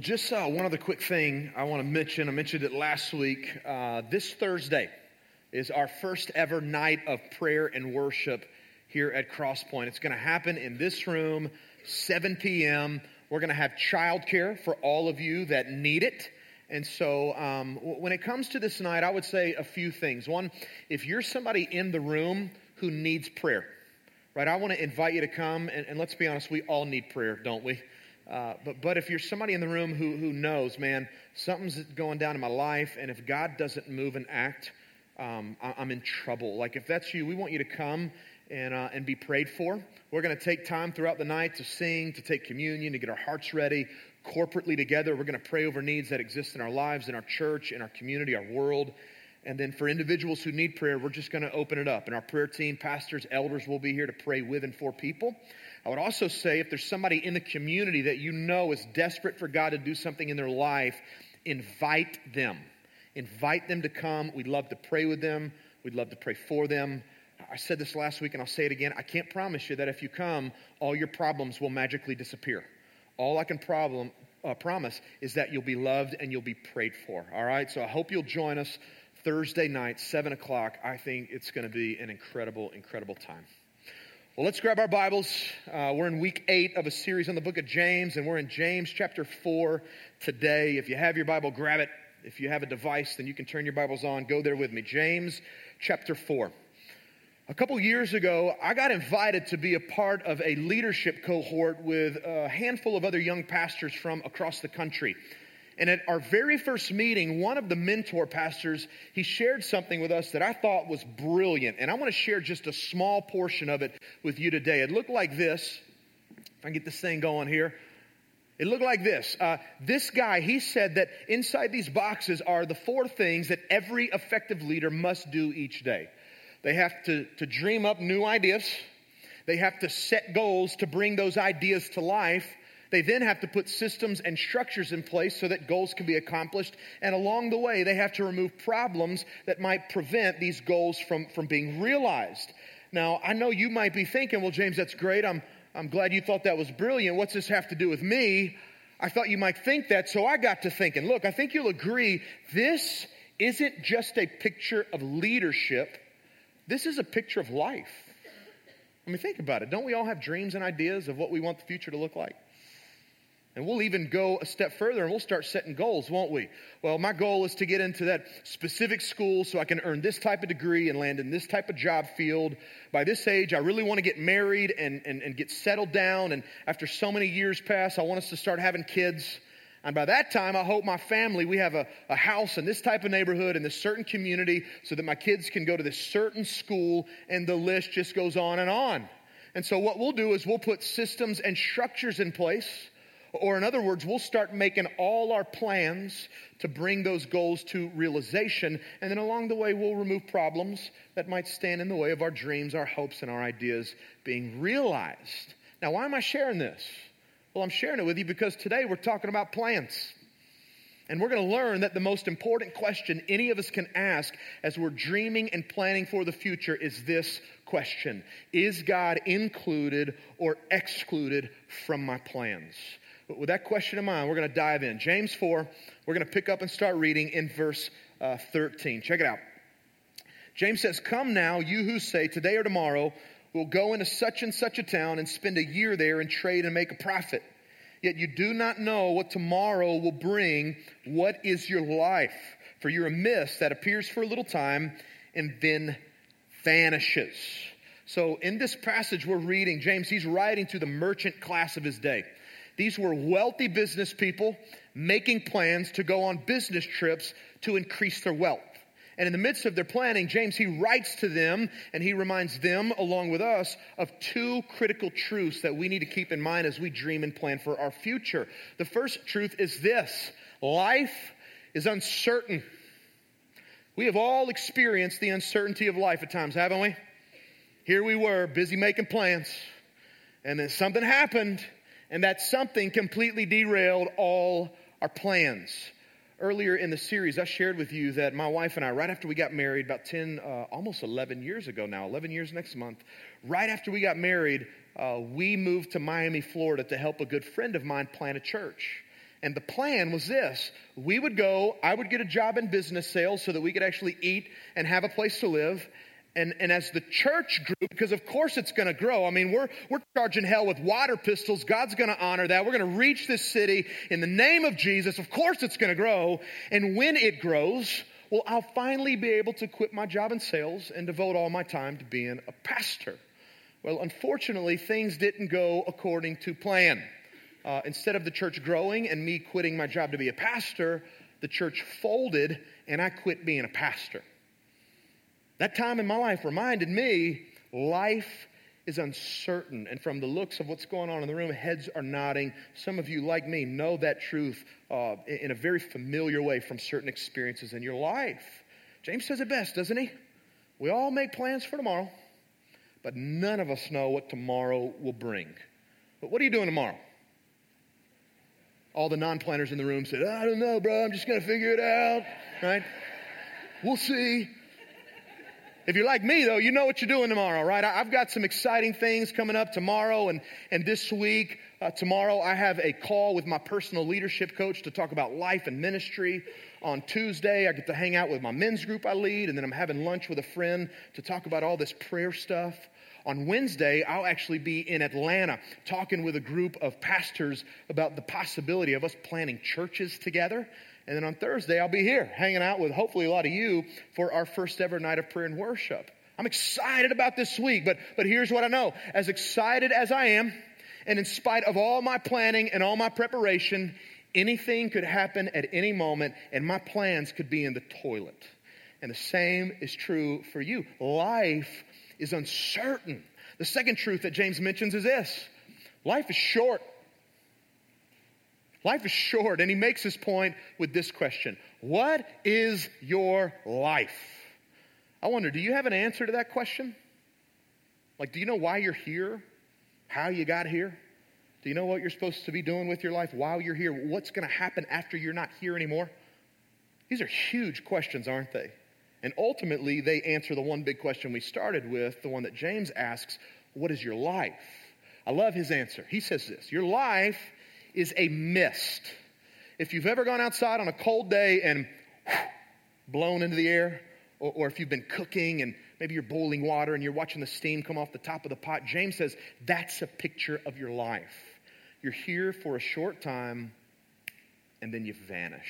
Well, just uh, one other quick thing I want to mention. I mentioned it last week. Uh, this Thursday is our first ever night of prayer and worship here at Crosspoint. It's going to happen in this room, 7 p.m. We're going to have childcare for all of you that need it. And so, um, when it comes to this night, I would say a few things. One, if you're somebody in the room who needs prayer, right, I want to invite you to come. And, and let's be honest, we all need prayer, don't we? Uh, but, but if you're somebody in the room who, who knows, man, something's going down in my life, and if God doesn't move and act, um, I, am in trouble. Like if that's you, we want you to come and, uh, and be prayed for. We're going to take time throughout the night to sing, to take communion, to get our hearts ready corporately together. We're going to pray over needs that exist in our lives, in our church, in our community, our world. And then for individuals who need prayer, we're just going to open it up. And our prayer team, pastors, elders will be here to pray with and for people. I would also say if there's somebody in the community that you know is desperate for God to do something in their life, invite them. Invite them to come. We'd love to pray with them. We'd love to pray for them. I said this last week and I'll say it again. I can't promise you that if you come, all your problems will magically disappear. All I can problem, uh, promise is that you'll be loved and you'll be prayed for. All right? So I hope you'll join us Thursday night, 7 o'clock. I think it's going to be an incredible, incredible time. Well, let's grab our Bibles. Uh, we're in week eight of a series on the book of James, and we're in James chapter four today. If you have your Bible, grab it. If you have a device, then you can turn your Bibles on. Go there with me. James chapter four. A couple years ago, I got invited to be a part of a leadership cohort with a handful of other young pastors from across the country. And at our very first meeting, one of the mentor pastors, he shared something with us that I thought was brilliant. And I want to share just a small portion of it with you today. It looked like this. If I can get this thing going here. It looked like this. Uh, this guy, he said that inside these boxes are the four things that every effective leader must do each day. They have to, to dream up new ideas. They have to set goals to bring those ideas to life. They then have to put systems and structures in place so that goals can be accomplished. And along the way, they have to remove problems that might prevent these goals from, from being realized. Now, I know you might be thinking, well, James, that's great. I'm, I'm glad you thought that was brilliant. What's this have to do with me? I thought you might think that, so I got to thinking. Look, I think you'll agree this isn't just a picture of leadership, this is a picture of life. I mean, think about it. Don't we all have dreams and ideas of what we want the future to look like? And we'll even go a step further and we'll start setting goals, won't we? Well, my goal is to get into that specific school so I can earn this type of degree and land in this type of job field. By this age, I really want to get married and, and, and get settled down. And after so many years pass, I want us to start having kids. And by that time, I hope my family, we have a, a house in this type of neighborhood in this certain community so that my kids can go to this certain school and the list just goes on and on. And so what we'll do is we'll put systems and structures in place or, in other words, we'll start making all our plans to bring those goals to realization. And then along the way, we'll remove problems that might stand in the way of our dreams, our hopes, and our ideas being realized. Now, why am I sharing this? Well, I'm sharing it with you because today we're talking about plans. And we're going to learn that the most important question any of us can ask as we're dreaming and planning for the future is this question Is God included or excluded from my plans? But with that question in mind, we're going to dive in. James 4, we're going to pick up and start reading in verse uh, 13. Check it out. James says, Come now, you who say, Today or tomorrow, we'll go into such and such a town and spend a year there and trade and make a profit. Yet you do not know what tomorrow will bring. What is your life? For you're a mist that appears for a little time and then vanishes. So, in this passage we're reading, James, he's writing to the merchant class of his day. These were wealthy business people making plans to go on business trips to increase their wealth. And in the midst of their planning, James, he writes to them and he reminds them, along with us, of two critical truths that we need to keep in mind as we dream and plan for our future. The first truth is this life is uncertain. We have all experienced the uncertainty of life at times, haven't we? Here we were, busy making plans, and then something happened and that something completely derailed all our plans. Earlier in the series, I shared with you that my wife and I, right after we got married, about 10, uh, almost 11 years ago now, 11 years next month, right after we got married, uh, we moved to Miami, Florida to help a good friend of mine plant a church. And the plan was this we would go, I would get a job in business sales so that we could actually eat and have a place to live. And, and as the church grew, because of course it's going to grow. I mean, we're, we're charging hell with water pistols. God's going to honor that. We're going to reach this city in the name of Jesus. Of course it's going to grow. And when it grows, well, I'll finally be able to quit my job in sales and devote all my time to being a pastor. Well, unfortunately, things didn't go according to plan. Uh, instead of the church growing and me quitting my job to be a pastor, the church folded and I quit being a pastor. That time in my life reminded me life is uncertain. And from the looks of what's going on in the room, heads are nodding. Some of you, like me, know that truth uh, in a very familiar way from certain experiences in your life. James says it best, doesn't he? We all make plans for tomorrow, but none of us know what tomorrow will bring. But what are you doing tomorrow? All the non planners in the room said, I don't know, bro, I'm just going to figure it out, right? We'll see. If you're like me, though, you know what you're doing tomorrow, right? I've got some exciting things coming up tomorrow and, and this week. Uh, tomorrow, I have a call with my personal leadership coach to talk about life and ministry. On Tuesday, I get to hang out with my men's group I lead, and then I'm having lunch with a friend to talk about all this prayer stuff. On Wednesday, I'll actually be in Atlanta talking with a group of pastors about the possibility of us planning churches together. And then on Thursday, I'll be here hanging out with hopefully a lot of you for our first ever night of prayer and worship. I'm excited about this week, but, but here's what I know. As excited as I am, and in spite of all my planning and all my preparation, anything could happen at any moment, and my plans could be in the toilet. And the same is true for you. Life is uncertain. The second truth that James mentions is this life is short. Life is short, and he makes his point with this question What is your life? I wonder, do you have an answer to that question? Like, do you know why you're here? How you got here? Do you know what you're supposed to be doing with your life while you're here? What's going to happen after you're not here anymore? These are huge questions, aren't they? And ultimately, they answer the one big question we started with, the one that James asks What is your life? I love his answer. He says this Your life is a mist. If you've ever gone outside on a cold day and blown into the air, or, or, if you've been cooking and maybe you're boiling water and you're watching the steam come off the top of the pot, James says that's a picture of your life. You're here for a short time and then you vanish.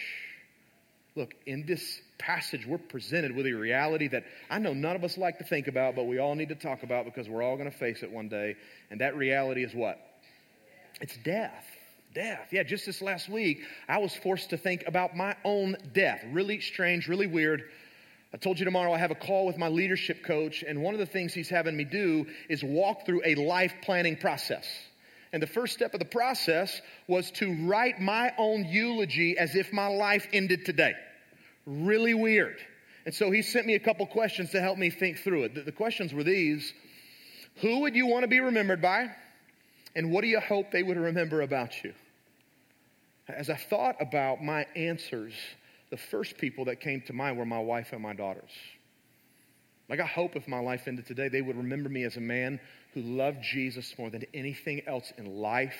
Look, in this passage, we're presented with a reality that I know none of us like to think about, but we all need to talk about because we're all going to face it one day. And that reality is what? It's death death. Yeah, just this last week, I was forced to think about my own death. Really strange, really weird. I told you tomorrow I have a call with my leadership coach, and one of the things he's having me do is walk through a life planning process. And the first step of the process was to write my own eulogy as if my life ended today. Really weird. And so he sent me a couple questions to help me think through it. The questions were these Who would you want to be remembered by? And what do you hope they would remember about you? As I thought about my answers, the first people that came to mind were my wife and my daughters. Like, I hope if my life ended today, they would remember me as a man who loved Jesus more than anything else in life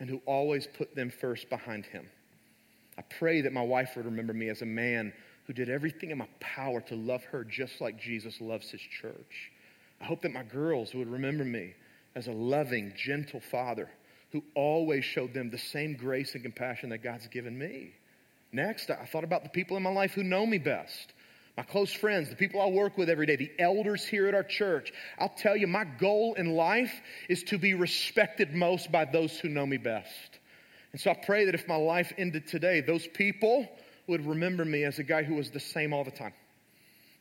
and who always put them first behind him. I pray that my wife would remember me as a man who did everything in my power to love her just like Jesus loves his church. I hope that my girls would remember me as a loving, gentle father who always showed them the same grace and compassion that God's given me. Next, I thought about the people in my life who know me best. My close friends, the people I work with every day, the elders here at our church. I'll tell you, my goal in life is to be respected most by those who know me best. And so I pray that if my life ended today, those people would remember me as a guy who was the same all the time.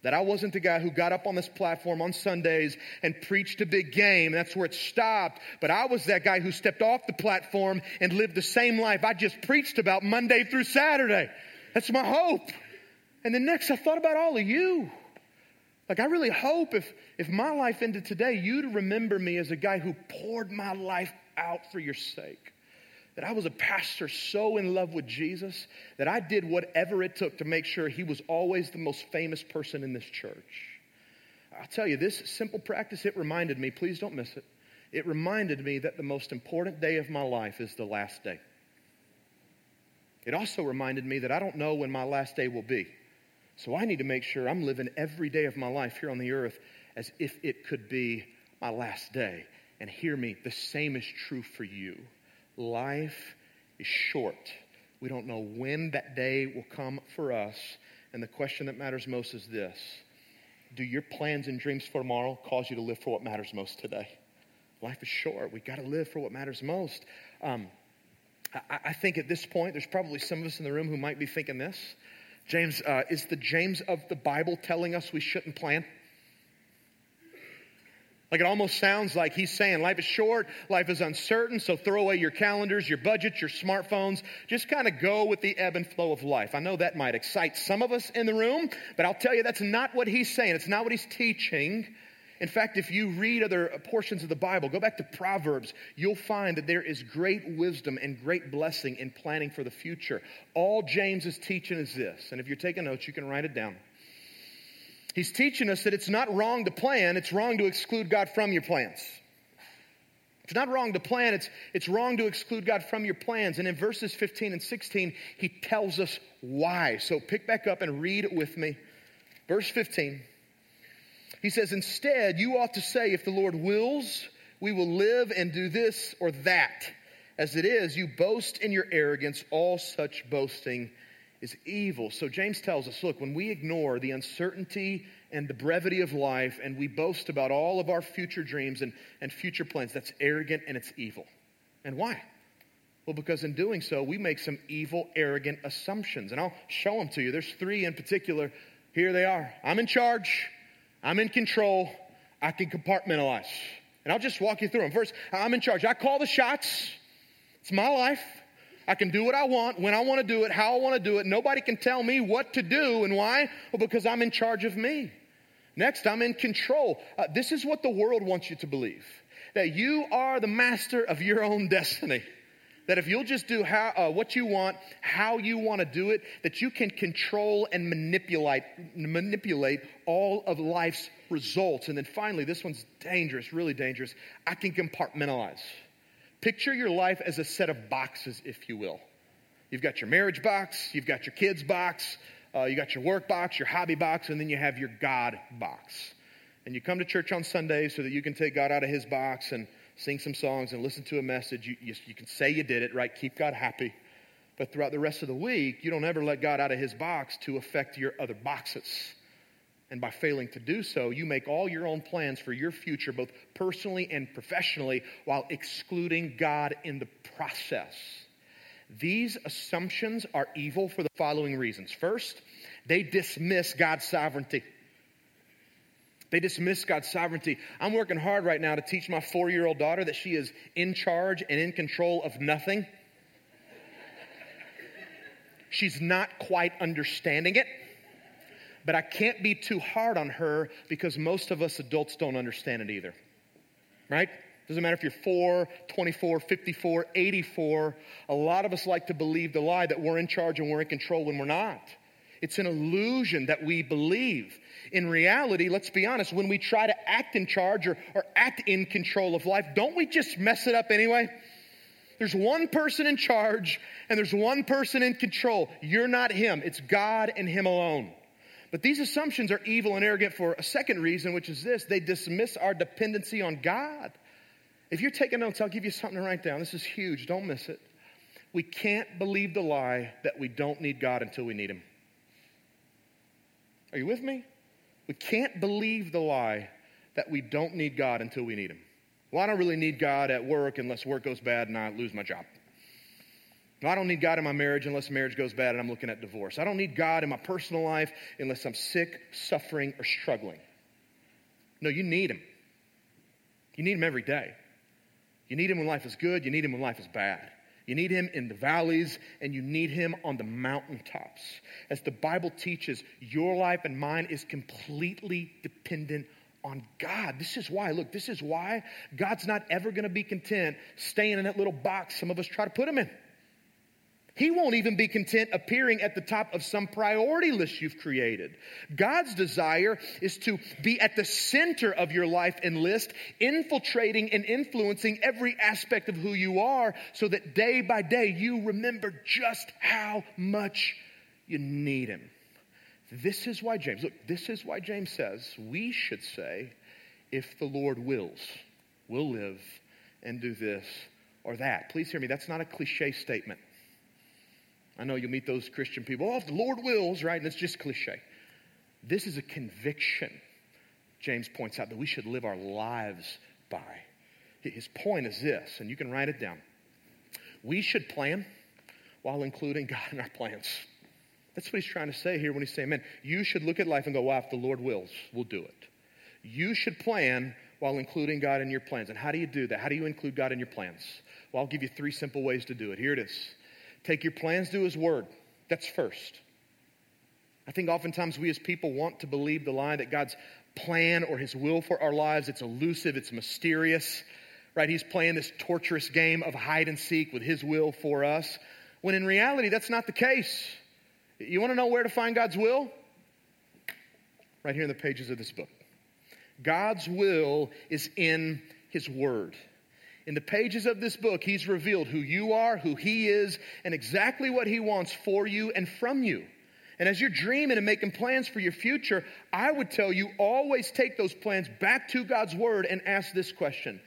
That I wasn't the guy who got up on this platform on Sundays and preached a big game. That's where it stopped. But I was that guy who stepped off the platform and lived the same life I just preached about Monday through Saturday. That's my hope. And then next, I thought about all of you. Like, I really hope if, if my life ended today, you'd remember me as a guy who poured my life out for your sake. That I was a pastor so in love with Jesus that I did whatever it took to make sure he was always the most famous person in this church. I'll tell you, this simple practice, it reminded me, please don't miss it. It reminded me that the most important day of my life is the last day. It also reminded me that I don't know when my last day will be. So I need to make sure I'm living every day of my life here on the earth as if it could be my last day. And hear me, the same is true for you. Life is short. We don't know when that day will come for us. And the question that matters most is this Do your plans and dreams for tomorrow cause you to live for what matters most today? Life is short. We've got to live for what matters most. Um, I, I, think at this point, there's probably some of us in the room who might be thinking this. James, uh, is the James of the Bible telling us we shouldn't plan? Like it almost sounds like he's saying life is short, life is uncertain, so throw away your calendars, your budgets, your smartphones. Just kind of go with the ebb and flow of life. I know that might excite some of us in the room, but I'll tell you that's not what he's saying. It's not what he's teaching. In fact, if you read other portions of the Bible, go back to Proverbs, you'll find that there is great wisdom and great blessing in planning for the future. All James is teaching is this, and if you're taking notes, you can write it down. He's teaching us that it's not wrong to plan, it's wrong to exclude God from your plans. It's not wrong to plan, it's, it's wrong to exclude God from your plans. And in verses 15 and 16, he tells us why. So pick back up and read with me. Verse 15. He says, Instead, you ought to say, if the Lord wills, we will live and do this or that. As it is, you boast in your arrogance. All such boasting is evil. So James tells us look, when we ignore the uncertainty and the brevity of life and we boast about all of our future dreams and, and future plans, that's arrogant and it's evil. And why? Well, because in doing so, we make some evil, arrogant assumptions. And I'll show them to you. There's three in particular. Here they are I'm in charge, I'm in control, I can compartmentalize. And I'll just walk you through them. First, I'm in charge. I call the shots. It's my life. I can do what I want, when I want to do it, how I want to do it. Nobody can tell me what to do and why. Well, because I'm in charge of me. Next, I'm in control. Uh, this is what the world wants you to believe that you are the master of your own destiny. That if you'll just do how, uh, what you want, how you want to do it, that you can control and manipulate, manipulate all of life's results. And then finally, this one's dangerous, really dangerous. I can compartmentalize. Picture your life as a set of boxes, if you will. You've got your marriage box, you've got your kids box, uh, you got your work box, your hobby box, and then you have your God box. And you come to church on Sunday so that you can take God out of his box and sing some songs and listen to a message. You, you, you can say you did it, right? Keep God happy. But throughout the rest of the week, you don't ever let God out of his box to affect your other boxes. And by failing to do so, you make all your own plans for your future, both personally and professionally, while excluding God in the process. These assumptions are evil for the following reasons. First, they dismiss God's sovereignty. They dismiss God's sovereignty. I'm working hard right now to teach my four year old daughter that she is in charge and in control of nothing. She's not quite understanding it but I can't be too hard on her because most of us adults don't understand it either. Right? Doesn't matter if you're 4, 24, 54, 84. A lot of us like to believe the lie that we're in charge and we're in control when we're not. It's an illusion that we believe. In reality, let's be honest, when we try to act in charge or, or act in control of life, don't we just mess it up anyway? There's one person in charge and there's one person in control. You're not him, it's God and him alone. But these assumptions are evil and arrogant for a second reason, which is this they dismiss our dependency on God. If you're taking notes, I'll give you something to write down. This is huge, don't miss it. We can't believe the lie that we don't need God until we need Him. Are you with me? We can't believe the lie that we don't need God until we need Him. Well, I don't really need God at work unless work goes bad and I lose my job. I don't need God in my marriage unless marriage goes bad and I'm looking at divorce. I don't need God in my personal life unless I'm sick, suffering, or struggling. No, you need Him. You need Him every day. You need Him when life is good, you need Him when life is bad. You need Him in the valleys, and you need Him on the mountaintops. As the Bible teaches, your life and mine is completely dependent on God. This is why, look, this is why God's not ever going to be content staying in that little box some of us try to put him in. He won't even be content appearing at the top of some priority list you've created. God's desire is to be at the center of your life and list, infiltrating and influencing every aspect of who you are so that day by day you remember just how much you need Him. This is why James, look, this is why James says we should say, if the Lord wills, we'll live and do this or that. Please hear me, that's not a cliche statement. I know you'll meet those Christian people, oh, if the Lord wills, right? And it's just cliche. This is a conviction, James points out, that we should live our lives by. His point is this, and you can write it down. We should plan while including God in our plans. That's what he's trying to say here when he's saying, man, you should look at life and go, wow, if the Lord wills, we'll do it. You should plan while including God in your plans. And how do you do that? How do you include God in your plans? Well, I'll give you three simple ways to do it. Here it is. Take your plans to His Word. That's first. I think oftentimes we as people want to believe the lie that God's plan or His will for our lives, it's elusive, it's mysterious, right? He's playing this torturous game of hide and seek with His will for us, when in reality, that's not the case. You want to know where to find God's will? Right here in the pages of this book. God's will is in His Word. In the pages of this book, He's revealed who you are, who He is, and exactly what He wants for you and from you. And as you're dreaming and making plans for your future, I would tell you always take those plans back to God's Word and ask this question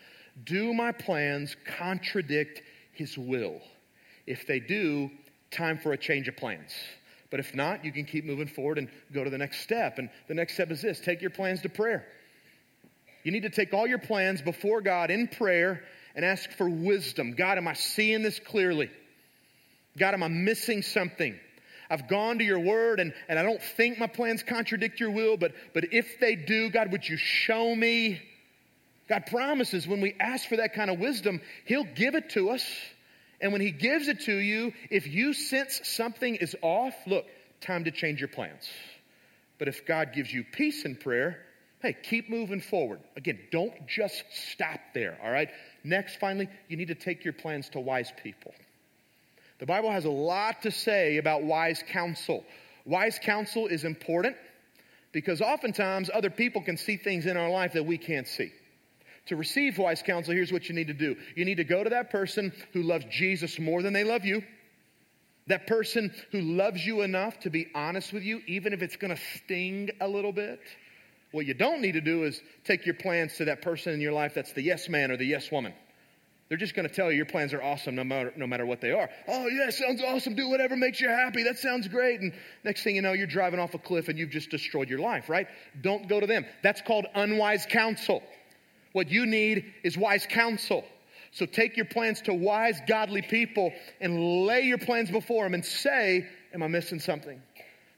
Do my plans contradict His will? If they do, time for a change of plans. But if not, you can keep moving forward and go to the next step. And the next step is this take your plans to prayer. You need to take all your plans before God in prayer and ask for wisdom. God, am I seeing this clearly? God, am I missing something? I've gone to your word and, and I don't think my plans contradict your will, but, but if they do, God, would you show me? God promises when we ask for that kind of wisdom, He'll give it to us. And when He gives it to you, if you sense something is off, look, time to change your plans. But if God gives you peace in prayer, hey, keep moving forward. Again, don't just stop there, all right? Next, finally, you need to take your plans to wise people. The Bible has a lot to say about wise counsel. Wise counsel is important because oftentimes other people can see things in our life that we can't see. To receive wise counsel, here's what you need to do you need to go to that person who loves Jesus more than they love you. That person who loves you enough to be honest with you, even if it's going to sting a little bit. What you don't need to do is take your plans to that person in your life that's the yes man or the yes woman. They're just going to tell you your plans are awesome no matter, no matter what they are. Oh, yeah, sounds awesome. Do whatever makes you happy. That sounds great. And next thing you know, you're driving off a cliff and you've just destroyed your life, right? Don't go to them. That's called unwise counsel. What you need is wise counsel. So take your plans to wise, godly people and lay your plans before them and say, Am I missing something?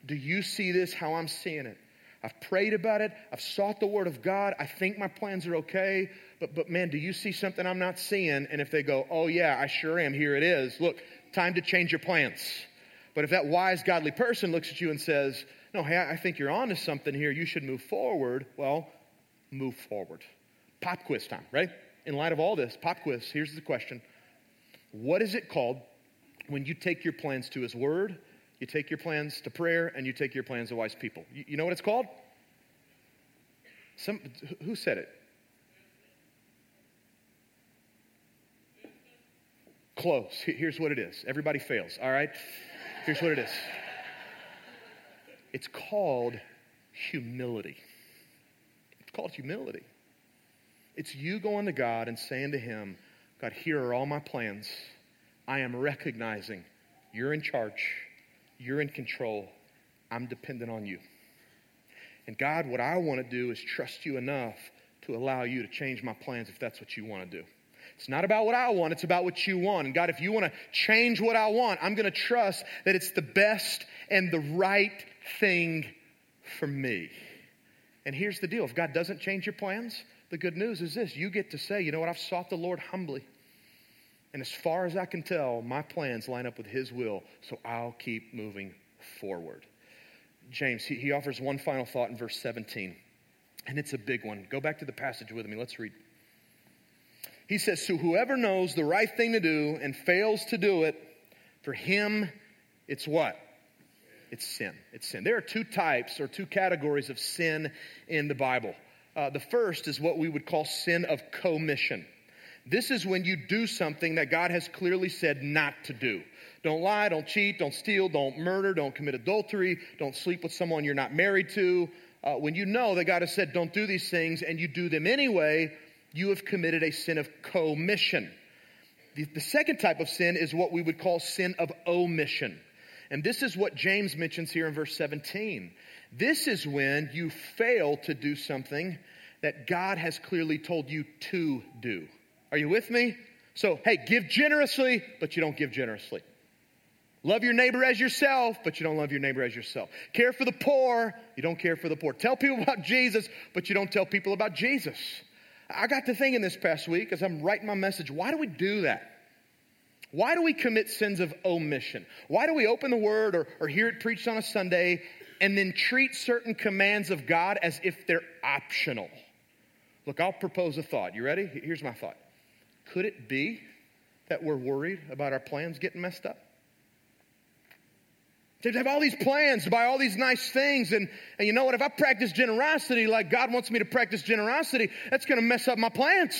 Do you see this how I'm seeing it? I've prayed about it. I've sought the word of God. I think my plans are okay. But, but man, do you see something I'm not seeing? And if they go, oh yeah, I sure am. Here it is. Look, time to change your plans. But if that wise, godly person looks at you and says, no, hey, I think you're on to something here. You should move forward. Well, move forward. Pop quiz time, right? In light of all this, pop quiz. Here's the question. What is it called when you take your plans to his word you take your plans to prayer and you take your plans to wise people. You, you know what it's called? Some, who said it? Close. Here's what it is. Everybody fails, all right? Here's what it is it's called humility. It's called humility. It's you going to God and saying to Him, God, here are all my plans. I am recognizing you're in charge. You're in control. I'm dependent on you. And God, what I want to do is trust you enough to allow you to change my plans if that's what you want to do. It's not about what I want, it's about what you want. And God, if you want to change what I want, I'm going to trust that it's the best and the right thing for me. And here's the deal if God doesn't change your plans, the good news is this you get to say, you know what, I've sought the Lord humbly. And as far as I can tell, my plans line up with His will, so I'll keep moving forward. James, he, he offers one final thought in verse 17. And it's a big one. Go back to the passage with me. Let's read. He says, So whoever knows the right thing to do and fails to do it, for him, it's what? It's sin. It's sin. There are two types or two categories of sin in the Bible. Uh, the first is what we would call sin of commission. This is when you do something that God has clearly said not to do. Don't lie, don't cheat, don't steal, don't murder, don't commit adultery, don't sleep with someone you're not married to. Uh, when you know that God has said don't do these things and you do them anyway, you have committed a sin of commission. The, the second type of sin is what we would call sin of omission. And this is what James mentions here in verse 17. This is when you fail to do something that God has clearly told you to do. Are you with me? So, hey, give generously, but you don't give generously. Love your neighbor as yourself, but you don't love your neighbor as yourself. Care for the poor, you don't care for the poor. Tell people about Jesus, but you don't tell people about Jesus. I got to thinking this past week as I'm writing my message, why do we do that? Why do we commit sins of omission? Why do we open the word or, or hear it preached on a Sunday and then treat certain commands of God as if they're optional? Look, I'll propose a thought. You ready? Here's my thought. Could it be that we're worried about our plans getting messed up? To have all these plans to buy all these nice things. And, and you know what? If I practice generosity like God wants me to practice generosity, that's going to mess up my plans.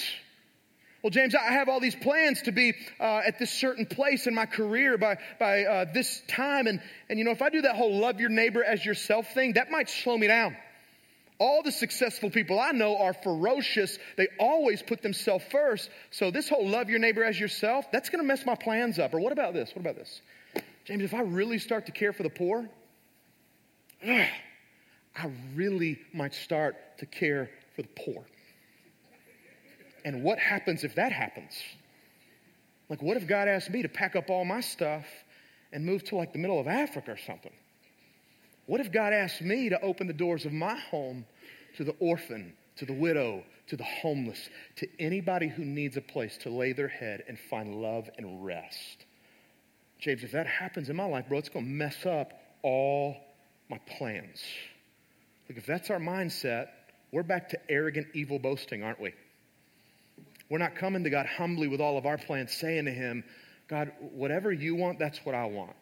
Well, James, I have all these plans to be uh, at this certain place in my career by, by uh, this time. And, and, you know, if I do that whole love your neighbor as yourself thing, that might slow me down. All the successful people I know are ferocious. They always put themselves first. So this whole love your neighbor as yourself, that's going to mess my plans up. Or what about this? What about this? James, if I really start to care for the poor, ugh, I really might start to care for the poor. And what happens if that happens? Like, what if God asked me to pack up all my stuff and move to like the middle of Africa or something? What if God asked me to open the doors of my home to the orphan, to the widow, to the homeless, to anybody who needs a place to lay their head and find love and rest? James, if that happens in my life, bro, it's going to mess up all my plans. Look, if that's our mindset, we're back to arrogant, evil boasting, aren't we? We're not coming to God humbly with all of our plans, saying to Him, God, whatever you want, that's what I want.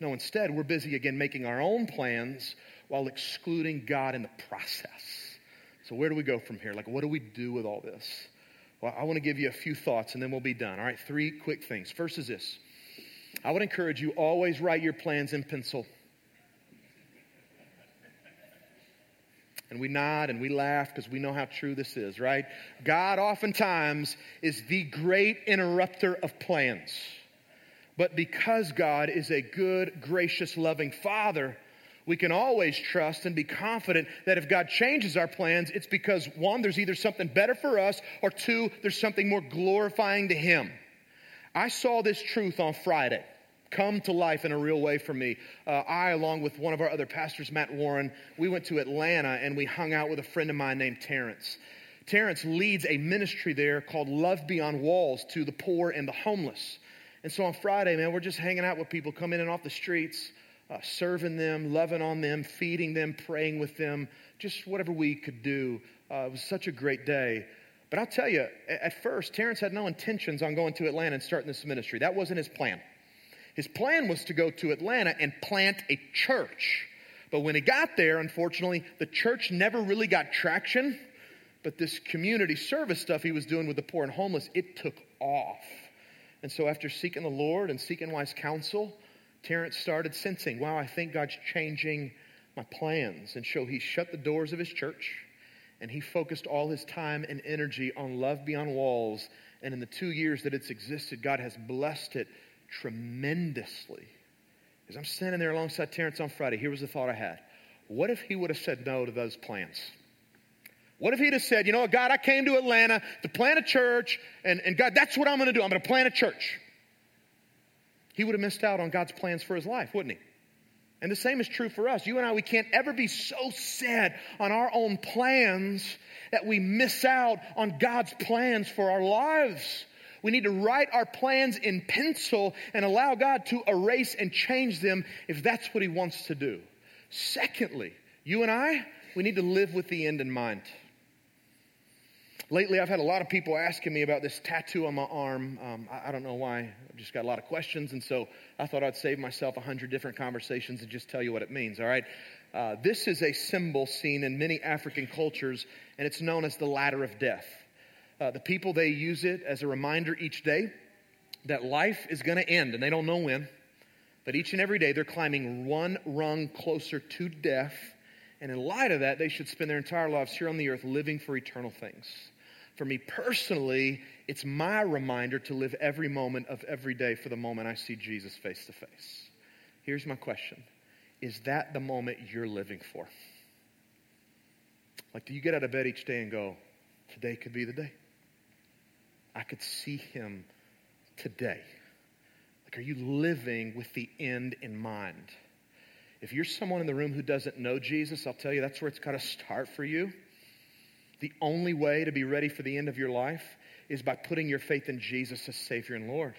No, instead, we're busy again making our own plans while excluding God in the process. So, where do we go from here? Like, what do we do with all this? Well, I want to give you a few thoughts and then we'll be done. All right, three quick things. First is this I would encourage you always write your plans in pencil. And we nod and we laugh because we know how true this is, right? God oftentimes is the great interrupter of plans. But because God is a good, gracious, loving Father, we can always trust and be confident that if God changes our plans, it's because one, there's either something better for us, or two, there's something more glorifying to Him. I saw this truth on Friday come to life in a real way for me. Uh, I, along with one of our other pastors, Matt Warren, we went to Atlanta and we hung out with a friend of mine named Terence. Terence leads a ministry there called Love Beyond Walls to the poor and the homeless. And so on Friday, man, we're just hanging out with people coming in off the streets, uh, serving them, loving on them, feeding them, praying with them, just whatever we could do. Uh, it was such a great day. But I'll tell you, at first, Terence had no intentions on going to Atlanta and starting this ministry. That wasn't his plan. His plan was to go to Atlanta and plant a church. But when he got there, unfortunately, the church never really got traction. But this community service stuff he was doing with the poor and homeless, it took off. And so, after seeking the Lord and seeking wise counsel, Terence started sensing, wow, I think God's changing my plans. And so, he shut the doors of his church and he focused all his time and energy on Love Beyond Walls. And in the two years that it's existed, God has blessed it tremendously. As I'm standing there alongside Terence on Friday, here was the thought I had. What if he would have said no to those plans? What if he'd have said, you know God, I came to Atlanta to plant a church, and, and God, that's what I'm going to do. I'm going to plant a church. He would have missed out on God's plans for his life, wouldn't he? And the same is true for us. You and I, we can't ever be so set on our own plans that we miss out on God's plans for our lives. We need to write our plans in pencil and allow God to erase and change them if that's what He wants to do. Secondly, you and I, we need to live with the end in mind. Lately, I've had a lot of people asking me about this tattoo on my arm. Um, I, I, don't know why. I've just got a lot of questions, and so I thought I'd save myself a hundred different conversations and just tell you what it means, all right? Uh, this is a symbol seen in many African cultures, and it's known as the ladder of death. Uh, the people, they use it as a reminder each day that life is going to end, and they don't know when, but each and every day they're climbing one rung closer to death. And in light of that, they should spend their entire lives here on the earth living for eternal things. For me personally, it's my reminder to live every moment of every day for the moment I see Jesus face to face. Here's my question Is that the moment you're living for? Like, do you get out of bed each day and go, Today could be the day? I could see him today. Like, are you living with the end in mind? If you're someone in the room who doesn't know Jesus, I'll tell you that's where it's got to start for you. The only way to be ready for the end of your life is by putting your faith in Jesus as Savior and Lord.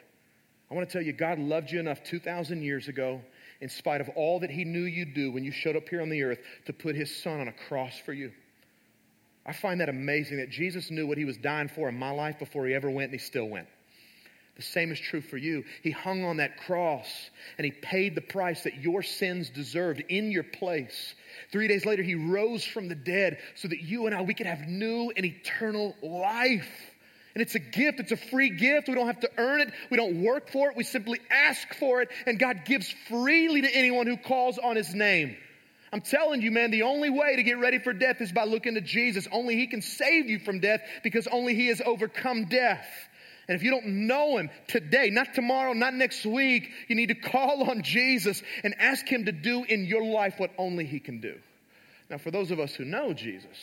I want to tell you, God loved you enough 2,000 years ago, in spite of all that He knew you'd do when you showed up here on the earth, to put His Son on a cross for you. I find that amazing that Jesus knew what He was dying for in my life before He ever went, and He still went. The same is true for you. He hung on that cross and he paid the price that your sins deserved in your place. Three days later, he rose from the dead so that you and I, we could have new and eternal life. And it's a gift. It's a free gift. We don't have to earn it. We don't work for it. We simply ask for it. And God gives freely to anyone who calls on his name. I'm telling you, man, the only way to get ready for death is by looking to Jesus. Only he can save you from death because only he has overcome death. And if you don't know him today, not tomorrow, not next week, you need to call on Jesus and ask him to do in your life what only he can do. Now, for those of us who know Jesus,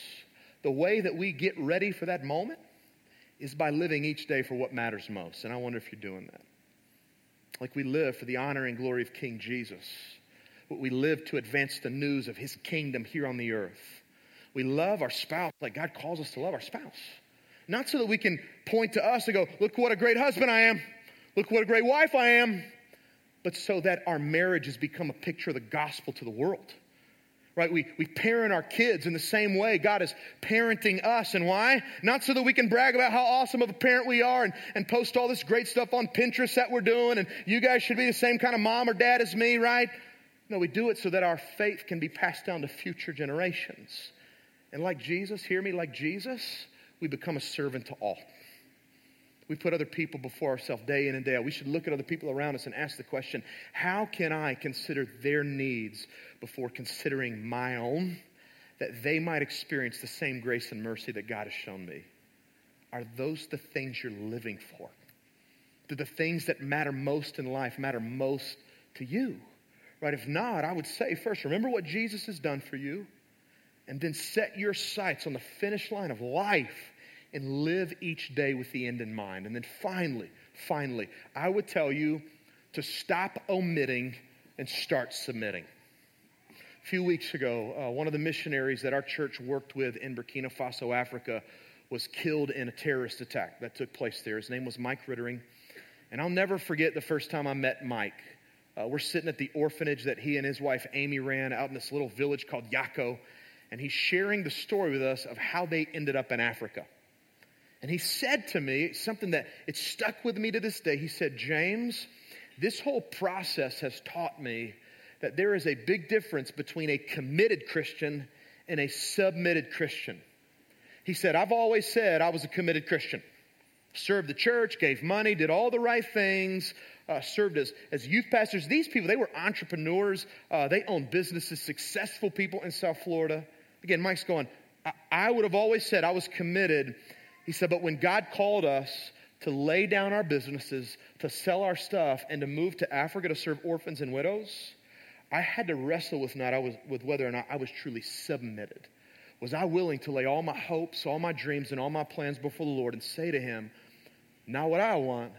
the way that we get ready for that moment is by living each day for what matters most. And I wonder if you're doing that. Like we live for the honor and glory of King Jesus. We live to advance the news of his kingdom here on the earth. We love our spouse like God calls us to love our spouse. Not so that we can point to us and go, look what a great husband I am. Look what a great wife I am. But so that our marriages become a picture of the gospel to the world. Right? We, we parent our kids in the same way God is parenting us. And why? Not so that we can brag about how awesome of a parent we are and, and post all this great stuff on Pinterest that we're doing and you guys should be the same kind of mom or dad as me, right? No, we do it so that our faith can be passed down to future generations. And like Jesus, hear me, like Jesus, we become a servant to all. We put other people before ourselves day in and day out. We should look at other people around us and ask the question how can I consider their needs before considering my own, that they might experience the same grace and mercy that God has shown me? Are those the things you're living for? Do the things that matter most in life matter most to you? Right? If not, I would say first, remember what Jesus has done for you and then set your sights on the finish line of life and live each day with the end in mind. And then finally, finally, I would tell you to stop omitting and start submitting. A few weeks ago, uh, one of the missionaries that our church worked with in Burkina Faso, Africa, was killed in a terrorist attack that took place there. His name was Mike Riddering. And I'll never forget the first time I met Mike. Uh, we're sitting at the orphanage that he and his wife Amy ran out in this little village called Yako and he's sharing the story with us of how they ended up in Africa. And he said to me something that it stuck with me to this day. He said, James, this whole process has taught me that there is a big difference between a committed Christian and a submitted Christian. He said, I've always said I was a committed Christian. Served the church, gave money, did all the right things, uh, served as, as youth pastors. These people, they were entrepreneurs. Uh, they owned businesses, successful people in South Florida. Again, Mike's going, I, I would have always said I was committed. He said, but when God called us to lay down our businesses, to sell our stuff, and to move to Africa to serve orphans and widows, I had to wrestle with not I was with whether or not I was truly submitted. Was I willing to lay all my hopes, all my dreams, and all my plans before the Lord and say to Him, not what I want,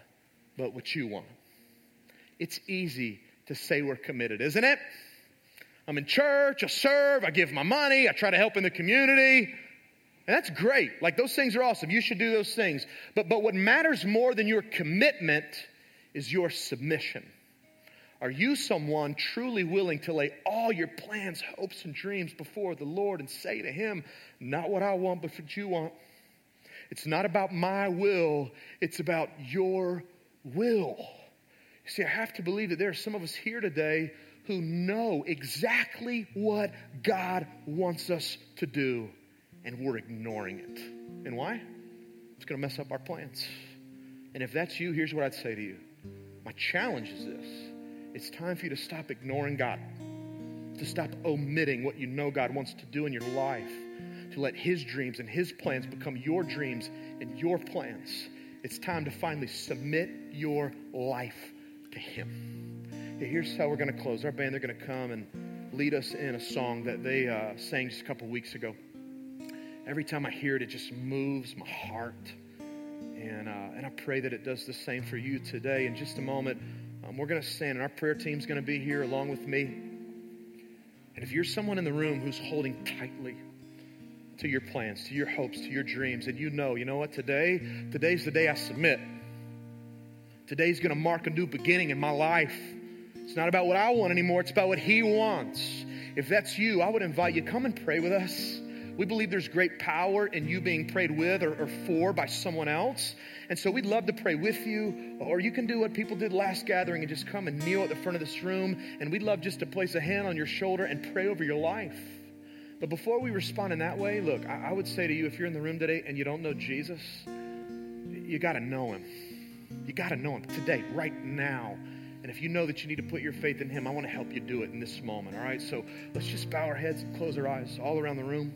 but what you want? It's easy to say we're committed, isn't it? I'm in church, I serve, I give my money, I try to help in the community. And that's great. Like those things are awesome. You should do those things. But, but what matters more than your commitment is your submission. Are you someone truly willing to lay all your plans, hopes, and dreams before the Lord and say to Him, not what I want, but what you want? It's not about my will, it's about your will. You See, I have to believe that there are some of us here today who know exactly what God wants us to do, and we're ignoring it. And why? It's going to mess up our plans. And if that's you, here's what I'd say to you. My challenge is this it's time for you to stop ignoring God, to stop omitting what you know God wants to do in your life, to let His dreams and His plans become your dreams and your plans. It's time to finally submit your life to Him. here's how we're going to close. Our band, they're going to come and lead us in a song that they uh, sang just a couple weeks ago. Every time I hear it, it just moves my heart. And, uh, and I pray that it does the same for you today. In just a moment, um, we're going to stand, and our prayer team's going to be here along with me. And if you're someone in the room who's holding tightly to your plans, to your hopes, to your dreams, and you know, you know what, today, today's the day I submit. Today's going to mark a new beginning in my life. It's not about what I want anymore, it's about what He wants. If that's you, I would invite you, come and pray with us. We believe there's great power in you being prayed with or, or, for by someone else. And so we'd love to pray with you. Or you can do what people did last gathering and just come and kneel at the front of this room. And we'd love just to place a hand on your shoulder and pray over your life. But before we respond in that way, look, I, I would say to you if you're in the room today and you don't know Jesus, you got to know him. You got to know him today, right now. And if you know that you need to put your faith in him, I want to help you do it in this moment, all right? So let's just bow our heads and close our eyes all around the room.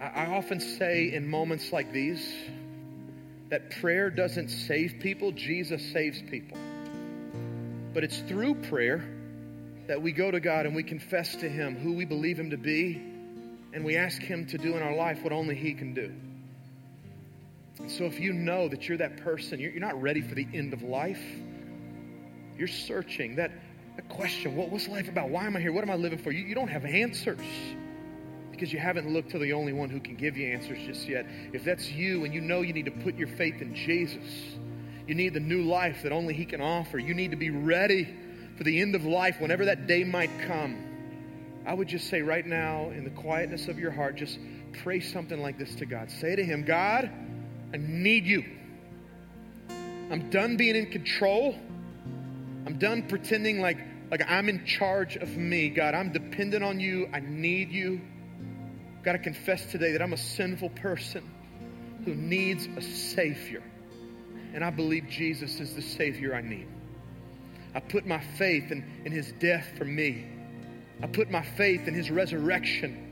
I often say in moments like these that prayer doesn't save people, Jesus saves people. But it's through prayer that we go to God and we confess to Him who we believe Him to be, and we ask Him to do in our life what only He can do. And so if you know that you're that person, you're, not ready for the end of life, you're searching that, that question what, what's life about? Why am I here? What am I living for? You, you don't have answers because you haven't looked to the only one who can give you answers just yet. If that's you and you know you need to put your faith in Jesus, you need the new life that only He can offer, you need to be ready for the end of life whenever that day might come. I would just say right now, in the quietness of your heart, just pray something like this to God. Say to Him, God, I need you. I'm done being in control. I'm done pretending like, like I'm in charge of me. God, I'm dependent on you. I need you got to confess today that I'm a sinful person who needs a Savior. And I believe Jesus is the Savior I need. I put my faith in, in His death for me, I put my faith in His resurrection.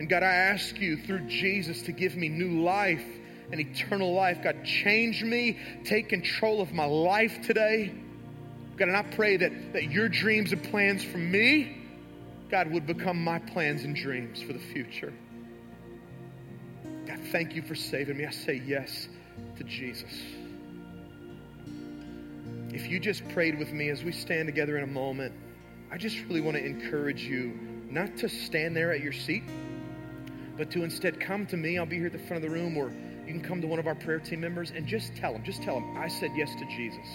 And God, I ask you through Jesus to give me new life and eternal life. God, change me, take control of my life today. God, and I pray that, that your dreams and plans for me God, would become my plans and dreams for the future. God, thank you for saving me. I say yes to Jesus. If you just prayed with me as we stand together in a moment, I just really want to encourage you not to stand there at your seat, but to instead come to me. I'll be here at the front of the room, or you can come to one of our prayer team members and just tell them, just tell them, I said yes to Jesus.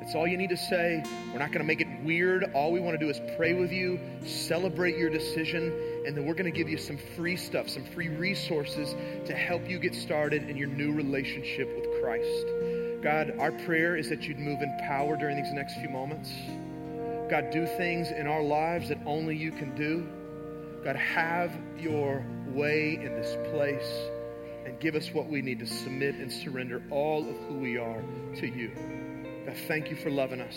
That's all you need to say. We're not going to make it weird. All we want to do is pray with you, celebrate your decision, and then we're going to give you some free stuff, some free resources to help you get started in your new relationship with Christ. God, our prayer is that you'd move in power during these next few moments. God, do things in our lives that only you can do. God, have your way in this place and give us what we need to submit and surrender all of who we are to you. God, thank you for loving us.